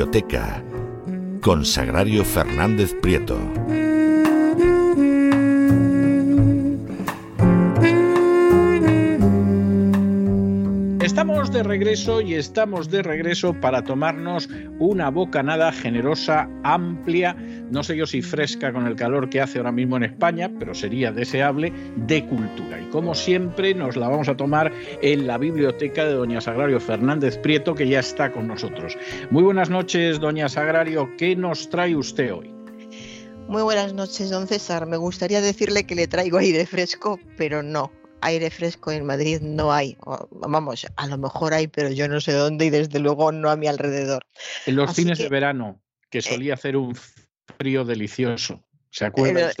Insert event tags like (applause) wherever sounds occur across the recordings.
Biblioteca con Sagrario Fernández Prieto. Estamos de regreso y estamos de regreso para tomarnos una bocanada generosa, amplia, no sé yo si fresca con el calor que hace ahora mismo en España, pero sería deseable, de cultura. Y como siempre nos la vamos a tomar en la biblioteca de doña Sagrario Fernández Prieto, que ya está con nosotros. Muy buenas noches, doña Sagrario, ¿qué nos trae usted hoy? Muy buenas noches, don César. Me gustaría decirle que le traigo aire fresco, pero no. Aire fresco en Madrid no hay. Vamos, a lo mejor hay, pero yo no sé dónde y desde luego no a mi alrededor. En los cines de verano, que eh, solía hacer un frío delicioso. ¿Se acuerda?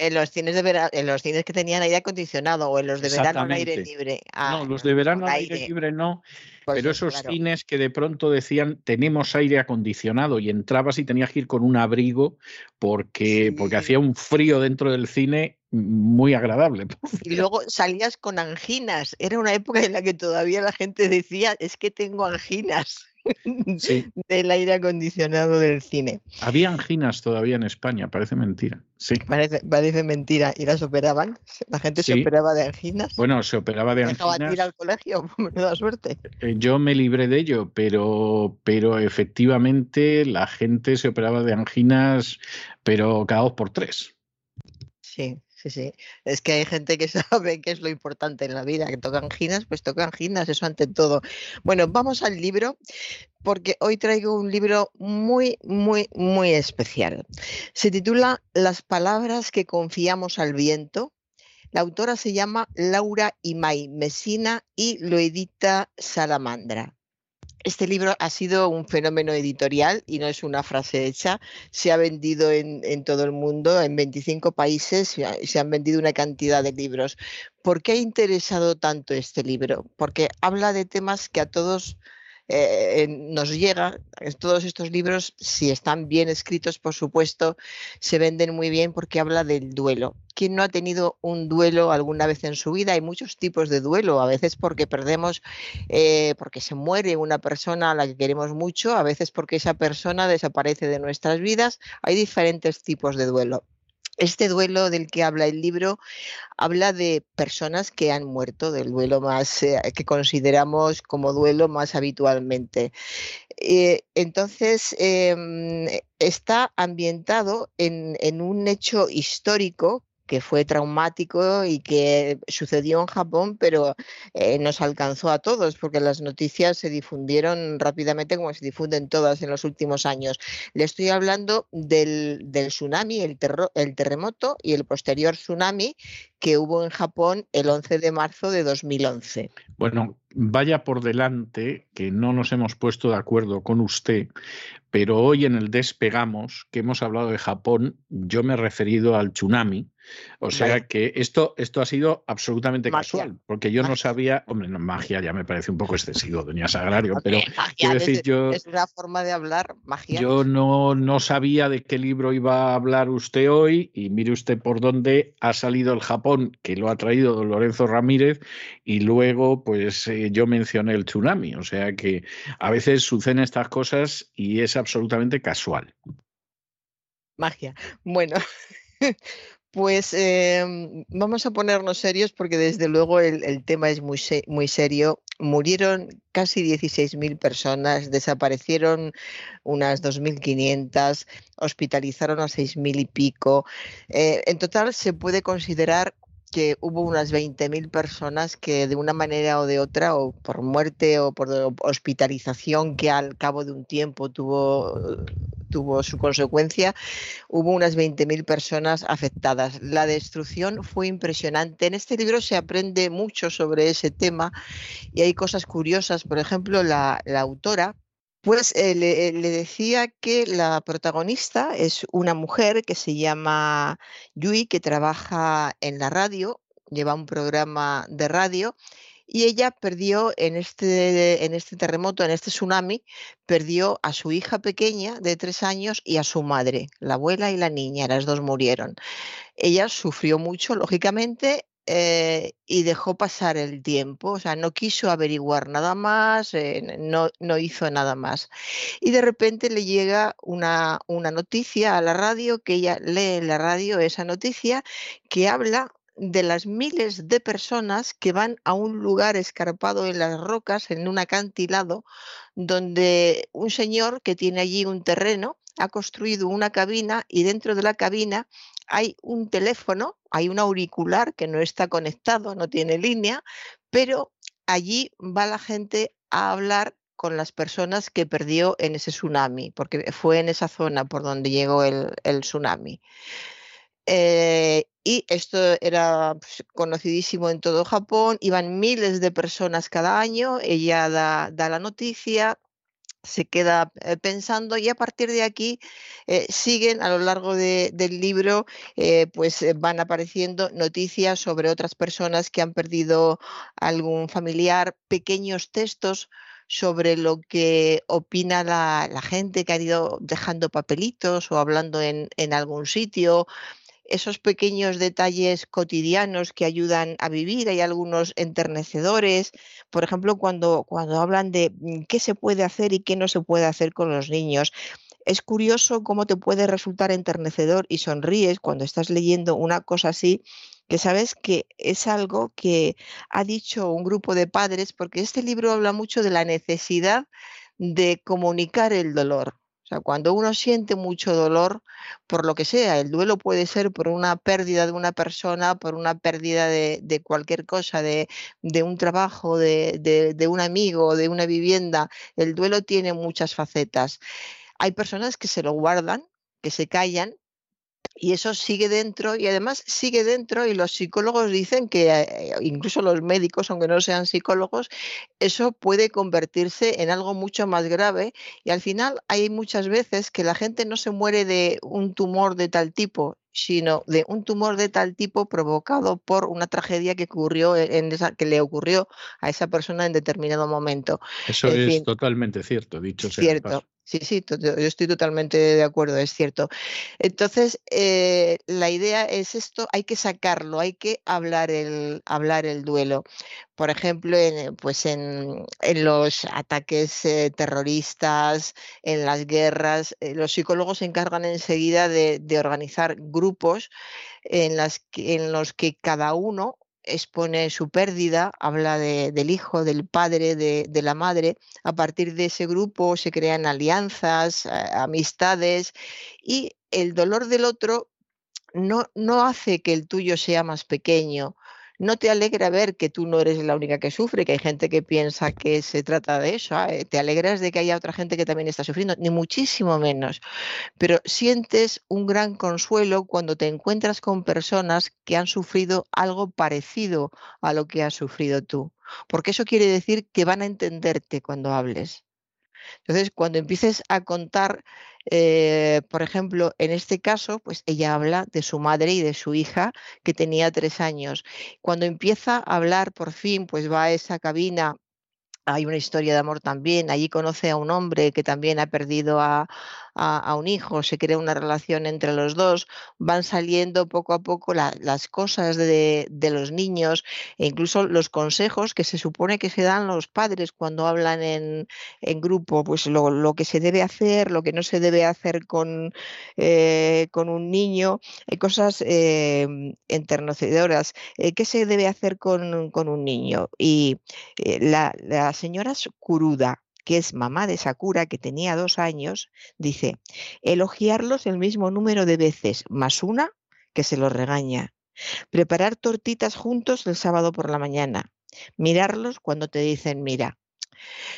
En, los cines de verano, en los cines que tenían aire acondicionado o en los de verano aire libre. no, los de verano aire, libre no. Pues pero esos cines que de pronto decían tenemos aire acondicionado y entrabas y tenías que ir con un abrigo porque, porque hacía un frío dentro del cine muy agradable. Y luego salías con anginas. Era una época en la que todavía la gente decía es que tengo anginas. (laughs) del aire acondicionado del cine. Había anginas todavía en España, parece mentira. Sí. Parece, parece mentira. ¿Y las operaban? ¿La gente se operaba de anginas? Bueno, se operaba de anginas. ir al colegio? (laughs) da suerte. Eh, yo me libré de ello, pero, pero efectivamente la gente se operaba de anginas, pero cada dos por tres. Sí, sí, sí. Es que hay gente que (laughs) sabe qué es lo importante en la vida, que tocan ginas, pues tocan ginas, eso ante todo. Bueno, vamos al libro, porque hoy traigo un libro muy, muy, muy especial. Se titula Las palabras que confiamos al viento, La autora se llama Laura Imay Mesina y lo edita Salamandra. Este libro ha sido un fenómeno editorial y no es una frase hecha. Se ha vendido en, todo el mundo, en 25 países, y se han vendido una cantidad de libros. ¿Por qué ha interesado tanto este libro? Porque habla de temas que a todos eh, nos llega, todos estos libros, si están bien escritos, por supuesto, se venden muy bien porque habla del duelo. ¿Quién no ha tenido un duelo alguna vez en su vida? Hay muchos tipos de duelo, a veces porque perdemos, eh, porque se muere una persona a la que queremos mucho, a veces porque esa persona desaparece de nuestras vidas. Hay diferentes tipos de duelo. Este duelo del que habla el libro habla de personas que han muerto, del duelo más eh, que consideramos como duelo más habitualmente. Eh, entonces, em, está ambientado en, en un hecho histórico que fue traumático y que sucedió en Japón, pero eh, nos alcanzó a todos porque las noticias se difundieron rápidamente como se difunden todas en los últimos años. Le estoy hablando del, tsunami, el, el terremoto y el posterior tsunami que hubo en Japón el 11 de marzo de 2011. Bueno, vaya por delante que no nos hemos puesto de acuerdo con usted, pero hoy en el Despegamos, que hemos hablado de Japón, yo me he referido al tsunami, o sea que esto, esto ha sido absolutamente casual, porque yo no sabía, hombre, no, magia ya me parece un poco excesivo, doña Sagrario, pero quiero decir, yo... Es una forma de hablar, magia. Yo no, no sabía de qué libro iba a hablar usted hoy y mire usted por dónde ha salido el Japón, que lo ha traído don Lorenzo Ramírez, y luego pues yo mencioné el tsunami, o sea que a veces suceden estas cosas y es absolutamente casual. Magia. Bueno, (laughs) Pues em, vamos a ponernos serios porque desde luego el, tema es muy, muy serio. Murieron casi 16.000 personas, desaparecieron unas 2.500, hospitalizaron a 6.000 y pico. Eh, en total se puede considerar que hubo unas 20.000 personas que de una manera o de otra, o por muerte o por hospitalización que al cabo de un tiempo tuvo, tuvo su consecuencia, hubo unas 20.000 personas afectadas. La destrucción fue impresionante. En este libro se aprende mucho sobre ese tema y hay cosas curiosas. Por ejemplo, la, la autora pues eh, le, decía que la protagonista es una mujer que se llama Yui, que trabaja en la radio, lleva un programa de radio y ella perdió en este, en este terremoto, en este tsunami, perdió a su hija pequeña de tres años y a su madre, la abuela y la niña, las dos murieron. Ella sufrió mucho, lógicamente, eh, y dejó pasar el tiempo, o sea, no quiso averiguar nada más, eh, no, no, hizo nada más. Y de repente le llega una, una noticia a la radio, que ella lee en la radio esa noticia, que habla de las miles de personas que van a un lugar escarpado en las rocas, en un acantilado, donde un señor que tiene allí un terreno ha construido una cabina y dentro de la cabina hay un teléfono, hay un auricular que no está conectado, no tiene línea, pero allí va la gente a hablar con las personas que perdió en ese tsunami, porque fue en esa zona por donde llegó el, tsunami. Eh, y esto era pues, conocidísimo en todo Japón, iban miles de personas cada año, ella da, da la noticia, se queda eh, pensando y a partir de aquí eh, siguen a lo largo del libro, eh, pues van apareciendo noticias sobre otras personas que han perdido algún familiar, pequeños textos sobre lo que opina la, gente que ha ido dejando papelitos o hablando en algún sitio, esos pequeños detalles cotidianos que ayudan a vivir. Hay algunos enternecedores, por ejemplo, cuando, cuando hablan de mm, qué se puede hacer y qué no se puede hacer con los niños. Es curioso cómo te puede resultar enternecedor y sonríes cuando estás leyendo una cosa así, que sabes que es algo que ha dicho un grupo de padres, porque este libro habla mucho de la necesidad de comunicar el dolor. O sea, cuando uno siente mucho dolor, por lo que sea, el duelo puede ser por una pérdida de una persona, por una pérdida de, cualquier cosa, de, un trabajo, de, de un amigo, de una vivienda. El duelo tiene muchas facetas. Hay personas que se lo guardan, que se callan y eso sigue dentro y además sigue dentro y los psicólogos dicen que eh, incluso los médicos, aunque no sean psicólogos, eso puede convertirse en algo mucho más grave y al final hay muchas veces que la gente no se muere de un tumor de tal tipo, sino de un tumor de tal tipo provocado por una tragedia que ocurrió en esa, que le ocurrió a esa persona en determinado momento. Eso es totalmente cierto, dicho sea. Cierto. Sí, sí, yo estoy totalmente de acuerdo, es cierto. Entonces, eh, la idea es esto, hay que sacarlo, hay que hablar el, hablar el duelo. Por ejemplo, en, pues en, los ataques eh, terroristas, en las guerras, eh, los psicólogos se encargan enseguida de, organizar grupos en, en los que cada uno expone su pérdida, habla del hijo, del padre, de, la madre. A partir de ese grupo se crean alianzas, amistades y el dolor del otro no, no hace que el tuyo sea más pequeño, no te alegra ver que tú no eres la única que sufre, que hay gente que piensa que se trata de eso, ¿eh? te alegras de que haya otra gente que también está sufriendo, ni muchísimo menos, pero sientes un gran consuelo cuando te encuentras con personas que han sufrido algo parecido a lo que has sufrido tú, porque eso quiere decir que van a entenderte cuando hables. Entonces, cuando empieces a contar, eh, por ejemplo, en este caso, pues ella habla de su madre y de su hija que tenía tres años. Cuando empieza a hablar, por fin, pues va a esa cabina hay una historia de amor también. Allí conoce a un hombre que también ha perdido a, a, un hijo, se crea una relación entre los dos, van saliendo poco a poco las cosas de, los niños e incluso los consejos que se supone que se dan los padres cuando hablan en, grupo, pues lo, que se debe hacer, lo que no se debe hacer con, eh, con un niño, hay cosas eh, enternecedoras. Eh, ¿Qué se debe hacer con, un niño? Y la, la señora Kuruda, que es mamá de Sakura, que tenía dos años, dice, elogiarlos el mismo número de veces, más una que se los regaña. Preparar tortitas juntos el sábado por la mañana. Mirarlos cuando te dicen mira.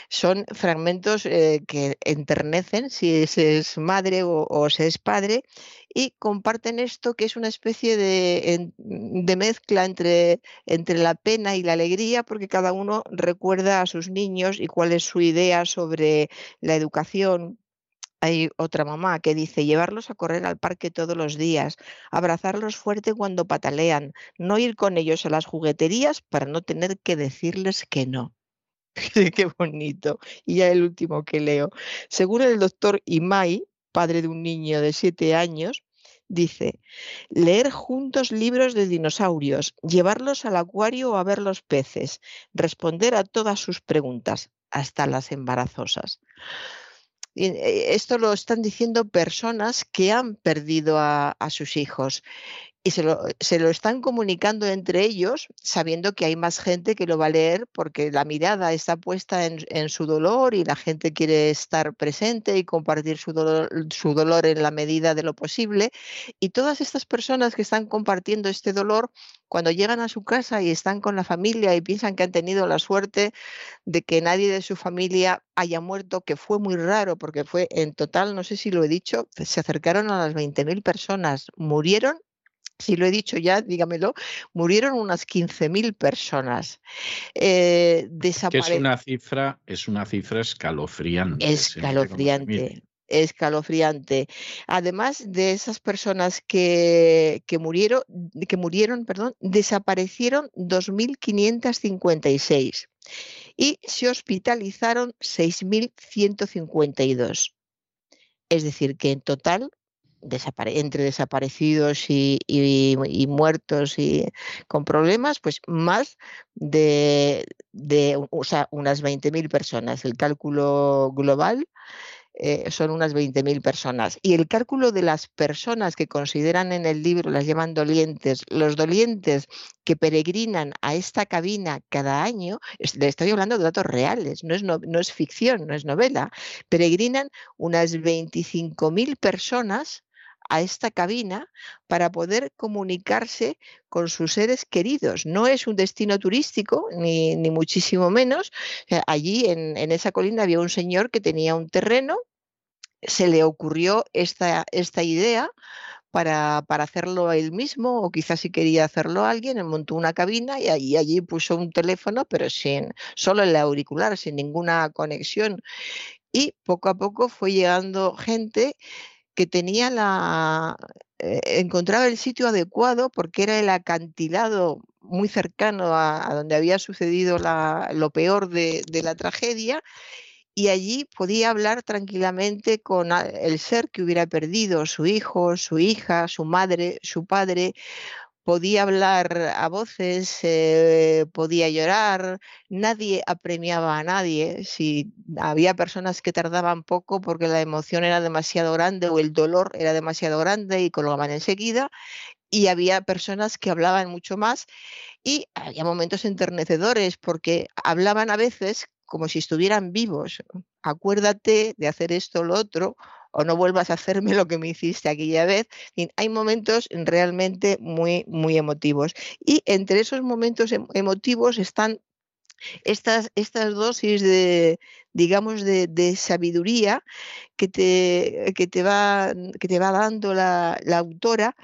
Son fragmentos eh, que enternecen si se es madre o, se es padre y comparten esto que es una especie de, mezcla entre, entre la pena y la alegría porque cada uno recuerda a sus niños y cuál es su idea sobre la educación, hay otra mamá que dice llevarlos a correr al parque todos los días, abrazarlos fuerte cuando patalean, no ir con ellos a las jugueterías para no tener que decirles que no. (laughs) Qué bonito. Y ya el último que leo. Según el doctor Imai, padre de un niño de siete años, dice, leer juntos libros de dinosaurios, llevarlos al acuario a ver los peces, responder a todas sus preguntas, hasta las embarazosas. Eh, esto lo están diciendo personas que han perdido a, a sus hijos y se lo, se lo, están comunicando entre ellos sabiendo que hay más gente que lo va a leer porque la mirada está puesta en, en su dolor y la gente quiere estar presente y compartir su dolor, su dolor en la medida de lo posible. Y todas estas personas que están compartiendo este dolor, cuando llegan a su casa y están con la familia y piensan que han tenido la suerte de que nadie de su familia haya muerto, que fue muy raro porque fue en total, no sé si lo he dicho, se acercaron a las 20.000 personas, murieron si lo he dicho ya, dígamelo, murieron unas 15.000 personas. Eh, es una cifra, es una cifra escalofriante. Escalofriante. Escalofriante. Además de esas personas que, que murieron, que murieron, perdón, desaparecieron 2.556 y se hospitalizaron 6.152. Es decir, que en total entre desaparecidos y, muertos y con problemas, pues más de, o sea, unas 20.000 personas. El cálculo global eh, son unas 20.000 personas. Y el cálculo de las personas que consideran en el libro, las llaman dolientes, los dolientes que peregrinan a esta cabina cada año, le estoy hablando de datos reales, no es, no, no es ficción, no es novela, peregrinan unas 25.000 personas a esta cabina para poder comunicarse con sus seres queridos. No es un destino turístico, ni, muchísimo menos. allí en, esa colina había un señor que tenía un terreno, se le ocurrió esta, esta idea para, para, hacerlo él mismo o quizás si quería hacerlo alguien, montó una cabina y allí, allí puso un teléfono, pero sin solo el auricular, sin ninguna conexión. Y poco a poco fue llegando gente que tenía la eh, encontraba el sitio adecuado porque era el acantilado muy cercano a, donde había sucedido lo peor de la tragedia y allí podía hablar tranquilamente con el ser que hubiera perdido, su hijo, su hija, su madre, su padre, podía hablar a voces, eh, podía llorar, nadie apremiaba a nadie. Si había personas que tardaban poco porque la emoción era demasiado grande o el dolor era demasiado grande y colgaban enseguida, y había personas que hablaban mucho más y había momentos enternecedores porque hablaban a veces como si estuvieran vivos. Acuérdate de hacer esto o lo otro, o no vuelvas a hacerme (laughs) lo que me hiciste aquella vez. hay momentos realmente muy, muy emotivos. Y entre esos momentos em, emotivos están estas, estas dosis de, digamos, de, sabiduría que te, que te, va, que te va dando la, la autora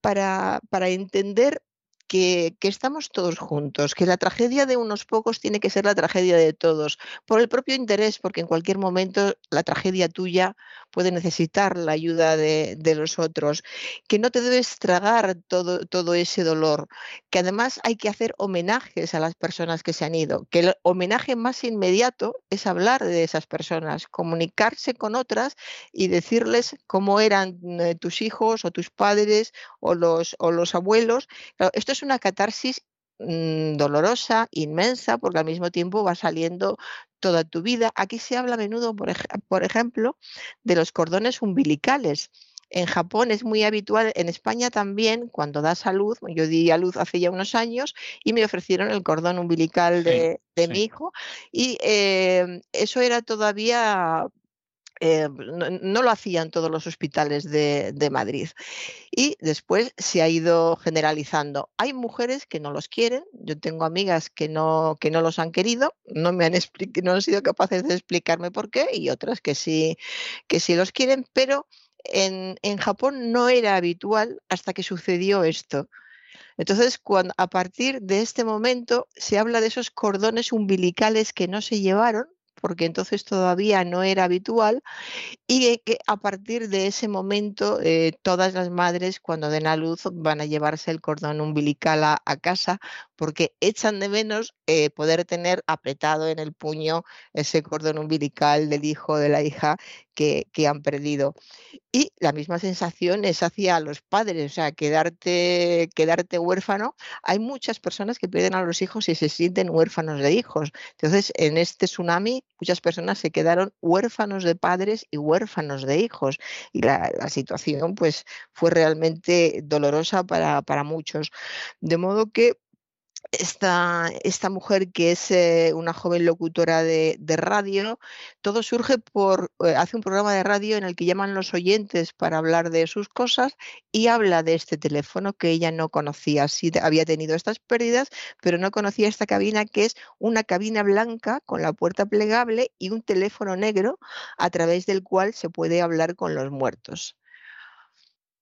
para, para entender que, estamos todos juntos, que la tragedia de unos pocos tiene que ser la tragedia de todos, por el propio interés, porque en cualquier momento la tragedia tuya puede necesitar la ayuda de, los otros, que no te debes tragar todo, todo ese dolor, que además hay que hacer homenajes a las personas que se han ido, que el homenaje más inmediato es hablar de esas personas, comunicarse con otras y decirles cómo eran eh, tus hijos o tus padres o los, o los abuelos. esto es una catarsis mm, dolorosa, inmensa, porque al mismo tiempo va saliendo toda tu vida. Aquí se habla a menudo, por, por ejemplo, de los cordones umbilicales. En Japón es muy habitual, en España también, cuando das a luz, yo di a luz hace ya unos años y me ofrecieron el cordón umbilical de, mi hijo y eh, eso era todavía eh, no, lo hacían todos los hospitales de, Madrid. Y después se ha ido generalizando. Hay mujeres que no los quieren, yo tengo amigas que no, que no los han querido, no, me han no han sido capaces de explicarme por qué, y otras que sí, que sí los quieren, pero en, en Japón no era habitual hasta que sucedió esto. Entonces, cuando, a partir de este momento se habla de esos cordones umbilicales que no se llevaron, porque entonces todavía no era habitual, y que a partir de ese momento eh, todas las madres cuando den a luz van a llevarse el cordón umbilical a, casa porque echan de menos eh, poder tener apretado en el puño ese cordón umbilical del hijo o de la hija que, han perdido. Y la misma sensación es hacia los padres, o sea, quedarte, quedarte huérfano. Hay muchas personas que pierden a los hijos y se sienten huérfanos de hijos. Entonces, en este tsunami, muchas personas se quedaron huérfanos de padres y huérfanos de hijos. Y la, situación, pues, fue realmente dolorosa para, para muchos. De modo que esta, esta mujer que es eh, una joven locutora de, radio, todo surge por, eh, hace un programa de radio en el que llaman los oyentes para hablar de sus cosas y habla de este teléfono que ella no conocía. Sí había tenido estas pérdidas, pero no conocía esta cabina que es una cabina blanca con la puerta plegable y un teléfono negro a través del cual se puede hablar con los muertos.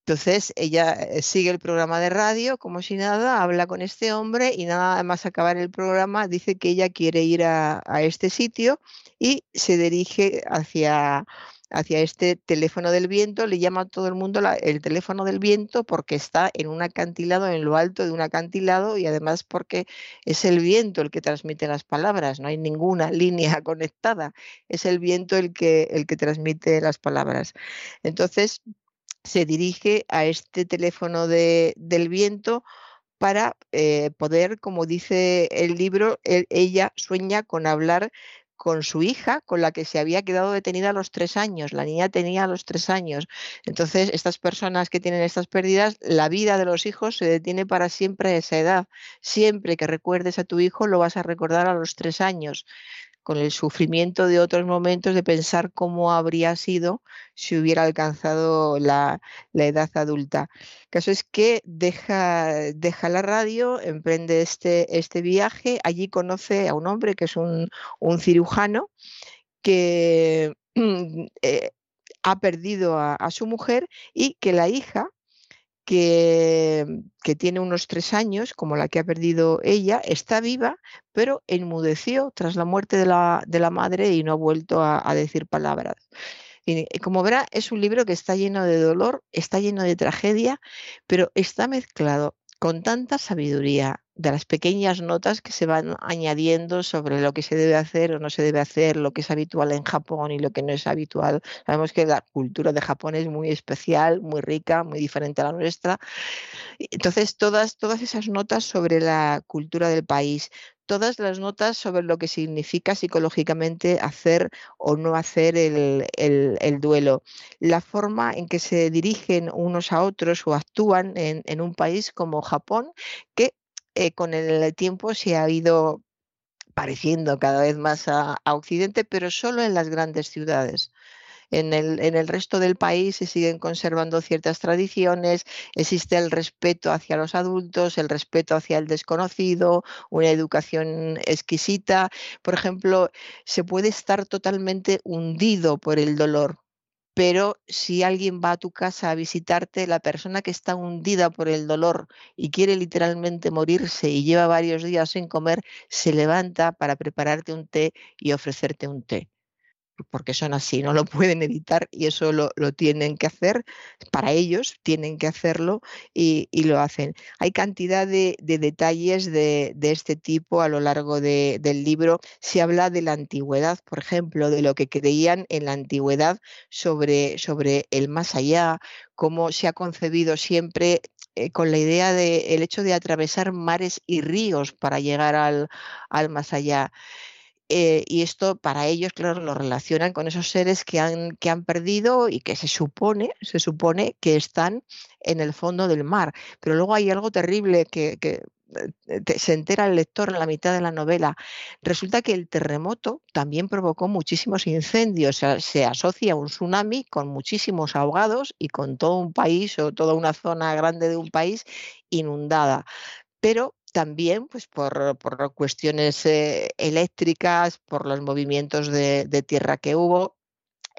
Entonces ella eh, sigue el programa de radio como si nada, habla con este hombre y nada más acabar el programa dice que ella quiere ir a, este sitio y se dirige hacia, hacia este teléfono del viento, le llama a todo el mundo el teléfono del viento porque está en un acantilado, en lo alto de un acantilado y además porque es el viento el que transmite las palabras, no hay ninguna (laughs) línea conectada, es el viento el que, el que transmite las palabras. Entonces, se dirige a este teléfono del viento para eh, poder, como dice el libro, ella sueña con hablar con su hija, con la que se había quedado detenida a los tres años. La niña tenía los tres años. Entonces, estas personas que tienen estas pérdidas, la vida de los hijos se detiene para siempre a esa edad. Siempre que recuerdes a tu hijo, lo vas a recordar a los tres años con el sufrimiento de otros momentos de pensar cómo habría sido si hubiera alcanzado la, edad adulta. El caso es que deja, la radio, emprende este, este viaje, allí conoce a un hombre que es un, cirujano que (clears throat) eh, ha perdido a, su mujer y que la hija que, tiene unos tres años, como la que ha perdido ella, está viva, pero enmudeció tras la muerte de la, de la madre y no ha vuelto a, a decir palabras. Y como verá, es un libro que está lleno de dolor, está lleno de tragedia, pero está mezclado con tanta sabiduría, de las pequeñas notas que se van añadiendo sobre lo que se debe hacer o no se debe hacer, lo que es habitual en Japón y lo que no es habitual. Sabemos que la cultura de Japón es muy especial, muy rica, muy diferente a la nuestra. Entonces, todas, todas esas notas sobre la cultura del país, todas las notas sobre lo que significa psicológicamente hacer o no hacer el, el, duelo, la forma en que se dirigen unos a otros o actúan en, en un país como Japón, que eh, con el tiempo se ha ido pareciendo cada vez más a, Occidente, pero solo en las grandes ciudades. En el, en el, resto del país se siguen conservando ciertas tradiciones, existe el respeto hacia los adultos, el respeto hacia el desconocido, una educación exquisita. Por ejemplo, se puede estar totalmente hundido por el dolor pero si alguien va a tu casa a visitarte, la persona que está hundida por el dolor y quiere literalmente morirse y lleva varios días sin comer, se levanta para prepararte un té y ofrecerte un té porque son así, no lo (laughs) pueden evitar y eso lo, tienen que hacer, para ellos tienen que hacerlo y, lo hacen. Hay cantidad de, detalles de, este tipo a lo largo del libro. Se habla de la antigüedad, por ejemplo, de lo que creían en la antigüedad sobre, sobre el más allá, cómo se ha concebido siempre eh, con la idea de el hecho de atravesar mares y ríos para llegar al, al más allá. Eh, y esto para ellos, claro, lo relacionan con esos seres que han, que han perdido y que se supone, se supone que están en el fondo del mar. Pero luego hay algo terrible que, eh, se entera el lector en la mitad de la novela. Resulta que el terremoto también provocó muchísimos incendios. se asocia un tsunami con muchísimos ahogados y con todo un país o toda una zona grande de un país inundada. Pero también pues por, cuestiones eh, eléctricas, por los movimientos de, tierra que hubo,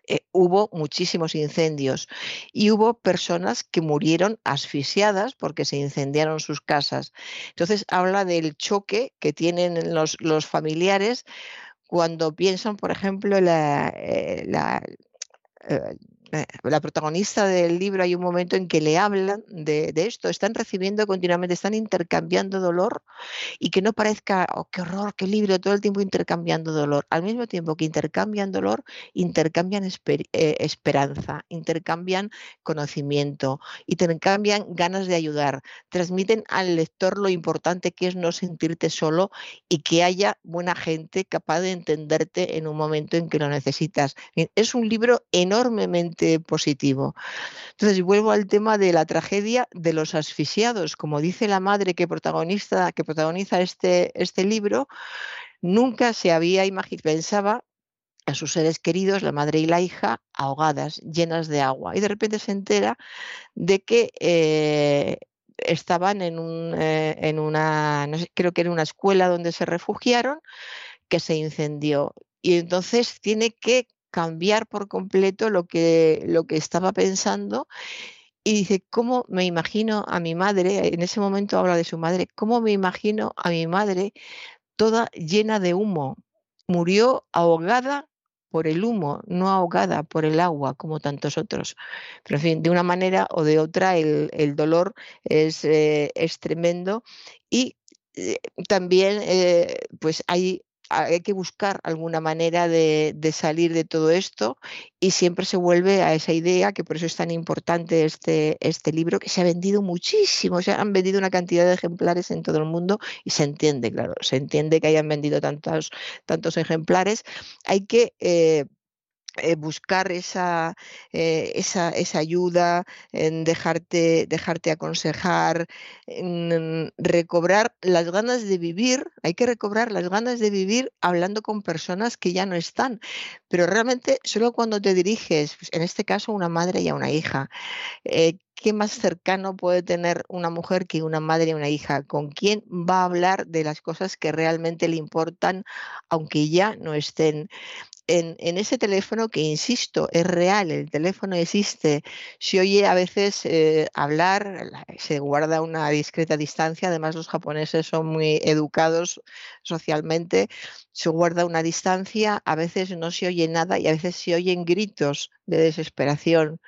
eh, hubo muchísimos incendios y hubo personas que murieron asfixiadas porque se incendiaron sus casas. Entonces habla del choque que tienen los, los familiares cuando piensan, por ejemplo, la, eh, la la protagonista del libro hay un momento en que le hablan de, esto, están recibiendo continuamente, están intercambiando dolor y que no parezca, oh, qué horror, qué libro, todo el tiempo intercambiando dolor. Al mismo tiempo que intercambian dolor, intercambian eh, esperanza, intercambian conocimiento, intercambian ganas de ayudar, transmiten al lector lo importante que es no sentirte solo y que haya buena gente capaz de entenderte en un momento en que lo necesitas. Es un libro enormemente positivo. Entonces, vuelvo al tema de la tragedia de los asfixiados. Como dice la madre que, protagonista, que protagoniza este, este libro, nunca se había imaginado, pensaba a sus seres queridos, la madre y la hija, ahogadas, llenas de agua. Y de repente se entera de que eh, estaban en, un, eh, en una, no sé, creo que era una escuela donde se refugiaron, que se incendió. Y entonces tiene que cambiar por completo lo que, lo que estaba pensando y dice, ¿cómo me imagino a mi madre? En ese momento habla de su madre, ¿cómo me imagino a mi madre toda llena de humo? Murió ahogada por el humo, no ahogada por el agua como tantos otros. Pero en fin, de una manera o de otra el, dolor es, eh, es, tremendo y eh, también eh, pues hay hay que buscar alguna manera de, salir de todo esto y siempre se vuelve a esa idea, que por eso es tan importante este, este libro, que se ha vendido muchísimo, se han vendido una cantidad de ejemplares en todo el mundo y se entiende, claro, se entiende que hayan vendido tantos, tantos ejemplares. Hay que... Eh, eh, buscar esa, eh, esa, esa, ayuda, en dejarte, dejarte aconsejar, en recobrar las ganas de vivir, hay que recobrar las ganas de vivir hablando con personas que ya no están, pero realmente solo cuando te diriges, pues, en este caso a una madre y a una hija, eh, ¿qué más cercano puede tener una mujer que una madre y una hija? ¿Con quién va a hablar de las cosas que realmente le importan, aunque ya no estén? En, ese teléfono que, insisto, es real, el teléfono existe, se oye a veces eh, hablar, se guarda una discreta distancia, además los japoneses son muy educados socialmente, se guarda una distancia, a veces no se oye nada y a veces se oyen gritos de desesperación.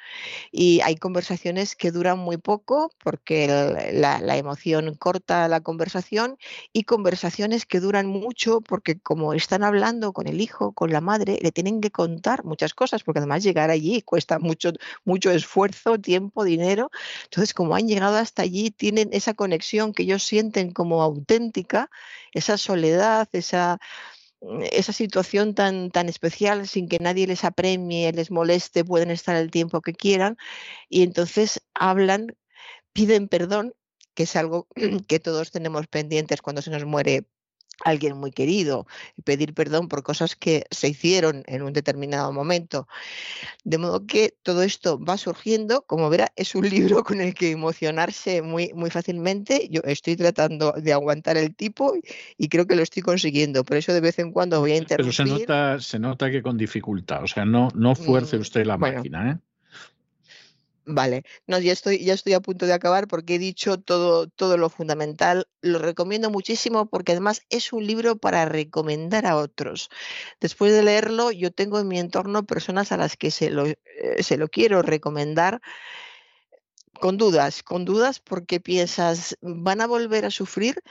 Y hay conversaciones que duran muy poco porque la, la, emoción corta la conversación y conversaciones que duran mucho porque como están hablando con el hijo, con la madre, le tienen que contar muchas cosas porque además llegar allí cuesta mucho, mucho esfuerzo, tiempo, dinero. Entonces, como han llegado hasta allí, tienen esa conexión que ellos sienten como auténtica, esa soledad, esa esa situación tan, tan especial sin que nadie les apremie, les moleste, pueden estar el tiempo que quieran y entonces hablan, piden perdón, que es algo (clears throat) que todos tenemos pendientes cuando se nos muere alguien muy querido, pedir perdón por cosas que se hicieron en un determinado momento. De modo que todo esto va surgiendo, como verá, es un (laughs) libro con el que emocionarse muy, muy fácilmente. Yo estoy tratando de aguantar el tipo y creo que lo estoy consiguiendo. Por eso de vez en cuando voy a interrumpir. Pero se nota, se nota que con dificultad, o sea, no, no fuerce mm, usted la máquina, ¿eh? Vale, no, ya estoy, ya estoy a punto de acabar porque he dicho todo, todo lo fundamental. Lo recomiendo muchísimo porque además es un libro para recomendar a otros. Después de leerlo, yo tengo en mi entorno personas a las que se lo, eh, se lo quiero recomendar con dudas, con dudas porque piensas, van a volver a sufrir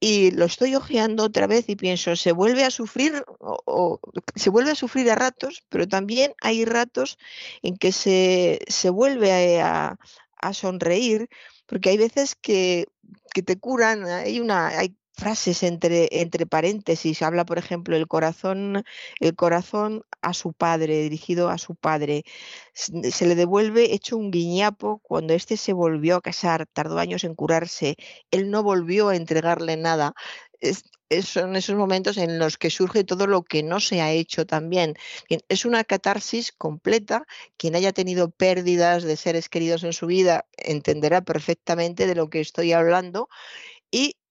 y lo estoy ojeando otra vez y pienso, se vuelve a sufrir o, se vuelve a sufrir a ratos, pero también hay ratos en que se, se vuelve a, a, sonreír, porque hay veces que, que te curan, hay una, hay frases entre, entre paréntesis. Habla, por ejemplo, el corazón, el corazón a su padre, dirigido a su padre. Se le devuelve hecho un guiñapo cuando éste se volvió a casar, tardó años en curarse, él no volvió a entregarle nada. Es, son esos momentos en los que surge todo lo que no se ha hecho también. es una catarsis completa. Quien haya tenido pérdidas de seres queridos en su vida entenderá perfectamente de lo que estoy hablando.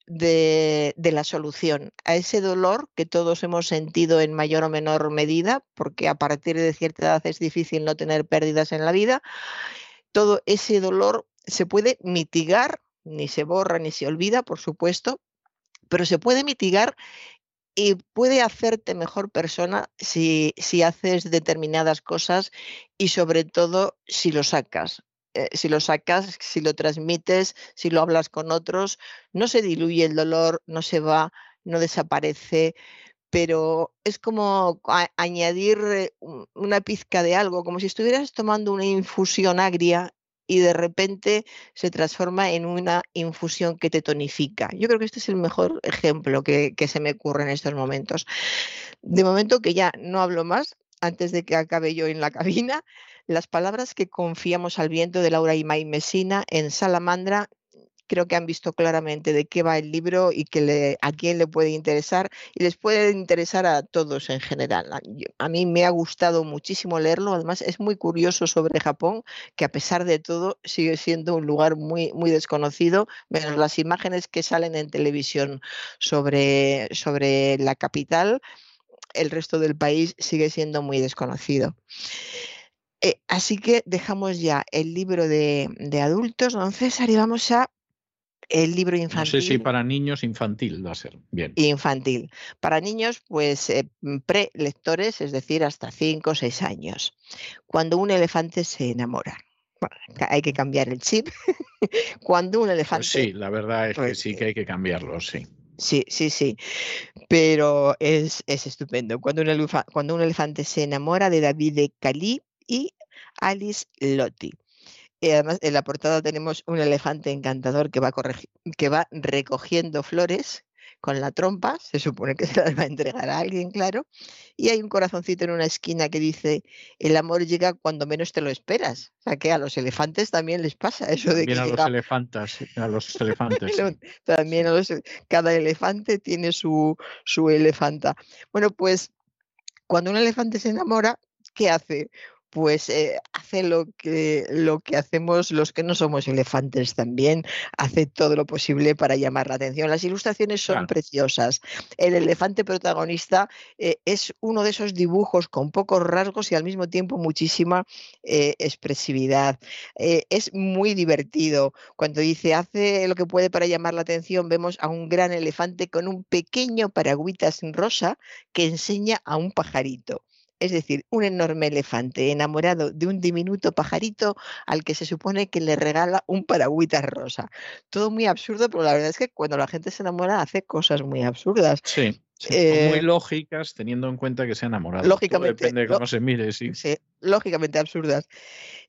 Y de, la solución a ese dolor que todos hemos sentido en mayor o menor medida, porque a partir de cierta edad es difícil no tener pérdidas en la vida, todo ese dolor se puede mitigar, ni se borra ni se olvida, por supuesto, pero se puede mitigar y puede hacerte mejor persona si, si haces determinadas cosas y sobre todo si lo sacas. Eh, si lo sacas, si lo transmites, si lo hablas con otros, no se diluye el dolor, no se va, no desaparece, pero es como añadir eh, una pizca de algo, como si estuvieras tomando una infusión agria y de repente se transforma en una infusión que te tonifica. Yo creo que este es el mejor ejemplo que, que se me ocurre en estos momentos. De momento que ya no hablo más, antes de que acabe yo en la (laughs) cabina, las palabras que confiamos al viento de Laura Imay Mesina en Salamandra creo que han visto claramente de qué va el libro y que a quién le puede interesar y les puede interesar a todos en general. A, mí me ha gustado muchísimo leerlo, además es muy curioso sobre Japón, que a pesar de todo sigue siendo un lugar muy, muy desconocido, menos las imágenes que salen en televisión sobre, sobre la capital, el resto del país sigue siendo muy desconocido. Eh, así que dejamos ya el libro de, adultos, don César, y vamos a el libro infantil. No sé si para niños infantil va a ser. Bien. Infantil. Para niños, pues eh, pre-lectores, es decir, hasta 5 o 6 años. Cuando un elefante se enamora. hay que cambiar el chip. (laughs) Cuando un pues elefante. sí, la verdad es que pues sí que hay que cambiarlo, sí. Sí, sí, sí. Pero es, estupendo. Cuando un, cuando un elefante se enamora de David de Cali y Alice Lotti. Y además en la portada tenemos un elefante encantador que va, que va recogiendo flores con la trompa, se supone que (laughs) se las va a entregar a alguien, claro, y hay un corazoncito en una esquina que dice, el amor llega cuando menos te lo esperas. O sea que a los elefantes también les pasa (laughs) eso de que... a los elefantes, a los (laughs) elefantes. también a los, cada elefante tiene su, su elefanta. Bueno, pues cuando un elefante se enamora, ¿qué hace? Pues eh, hace lo que, lo que hacemos los que no somos elefantes también, hace todo lo posible para llamar la atención. Las ilustraciones son preciosas. El elefante protagonista eh, es uno de esos dibujos con pocos rasgos y al mismo tiempo muchísima expresividad. es muy divertido. Cuando dice hace lo que puede para llamar la atención, vemos a un gran elefante con un pequeño paragüitas rosa que enseña a un pajarito. Es decir, un enorme elefante enamorado de un diminuto pajarito al que se supone que le regala un paragüitas rosa. Todo muy absurdo, pero la verdad es que cuando la gente se enamora hace cosas muy absurdas. Sí. muy eh, lógicas, teniendo en cuenta que se ha enamorado. Lógicamente. depende de cómo se mire, sí. sí lógicamente absurdas.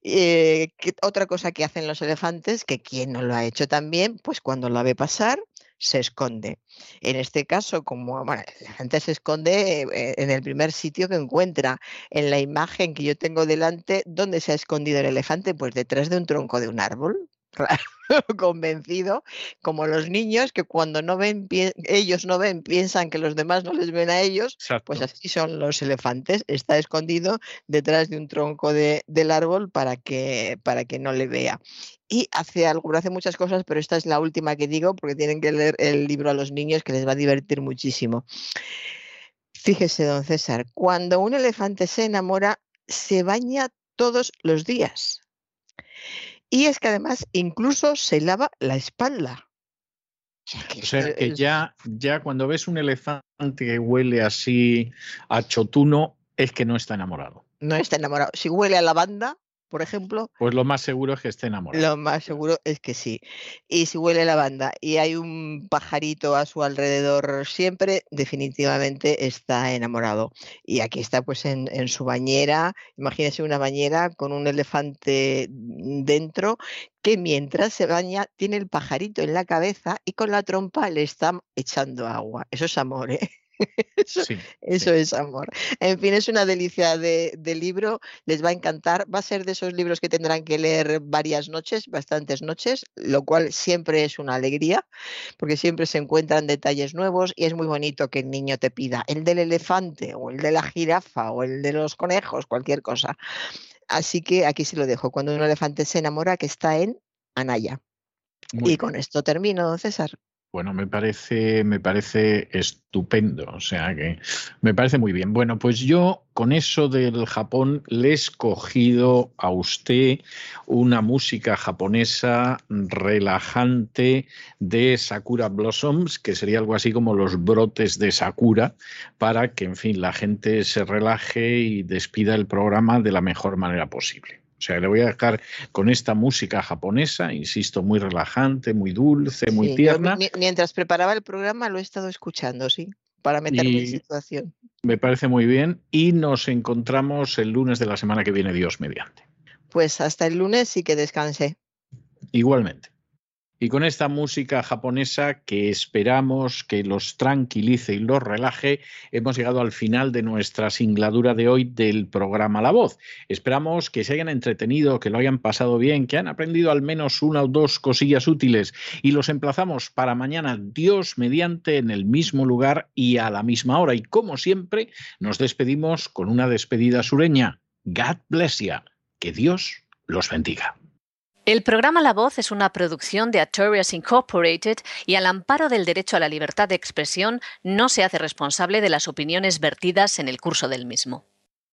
Eh, otra cosa que hacen los elefantes, que quien no lo ha hecho también, pues cuando la ve pasar, se esconde. En este caso, como bueno, la gente se esconde eh, en el primer sitio que encuentra. En la imagen que yo tengo delante, ¿dónde se ha escondido el elefante? Pues detrás de un tronco de un árbol. (laughs) convencido, como los niños que cuando no ven, ellos no ven, piensan que los demás no les ven a ellos, pues así son los elefantes. Está escondido detrás de un tronco de, del árbol para que, para que no le vea. Y hace algo, hace muchas cosas, pero esta es la última que digo porque tienen que leer el libro a los niños que les va a divertir muchísimo. Fíjese, don César, cuando un elefante se enamora, se baña todos los días. Y es que además incluso se lava la espalda. O sea que ya, ya cuando ves un elefante que huele así a chotuno, es que no está enamorado. No está enamorado. Si huele a lavanda, por ejemplo. Pues lo más seguro es que esté enamorado. Lo más seguro es que sí. Y si huele lavanda y hay un pajarito a su alrededor siempre, definitivamente está enamorado. Y aquí está pues en, en su bañera, imagínese una bañera con un elefante dentro que mientras se baña tiene el pajarito en la cabeza y con la trompa le está echando agua. Eso es amor, ¿eh? (laughs) eso, es amor. En fin, es una delicia de, libro, les va a encantar. Va a ser de esos libros que tendrán que leer varias noches, bastantes noches, lo cual siempre es una alegría, porque siempre se encuentran detalles nuevos y es muy bonito que el niño te pida el del elefante o el de la jirafa o el de los conejos, cualquier cosa. Así que aquí se lo dejo. Cuando un elefante se enamora, que está en Anaya. y con esto termino, don César. Bueno, me parece, me parece estupendo, o sea que me parece muy bien. Bueno, pues yo con eso del Japón le he escogido a usted una música japonesa relajante de Sakura Blossoms, que sería algo así como los brotes de Sakura, para que, en fin, la gente se relaje y despida el programa de la mejor manera posible. O sea, le voy a dejar con esta música japonesa, insisto, muy relajante, muy dulce, muy tierna. mientras preparaba el programa lo he estado escuchando, sí, para meterme en situación. Me parece muy bien y nos encontramos el lunes de la semana que viene, Dios mediante. Pues hasta el lunes y que descanse. Igualmente. Y con esta música japonesa que esperamos que los tranquilice y los relaje, hemos llegado al final de nuestra singladura de hoy del programa La Voz. Esperamos que se hayan entretenido, que lo hayan pasado bien, que han aprendido al menos una o dos cosillas útiles y los emplazamos para mañana, Dios mediante, en el mismo lugar y a la misma hora. Y como siempre, nos despedimos con una despedida sureña. God bless you. Que Dios los bendiga. El programa La Voz es una producción de Artorias Incorporated y al amparo del derecho a la libertad de expresión no se hace responsable de las opiniones vertidas en el curso del mismo.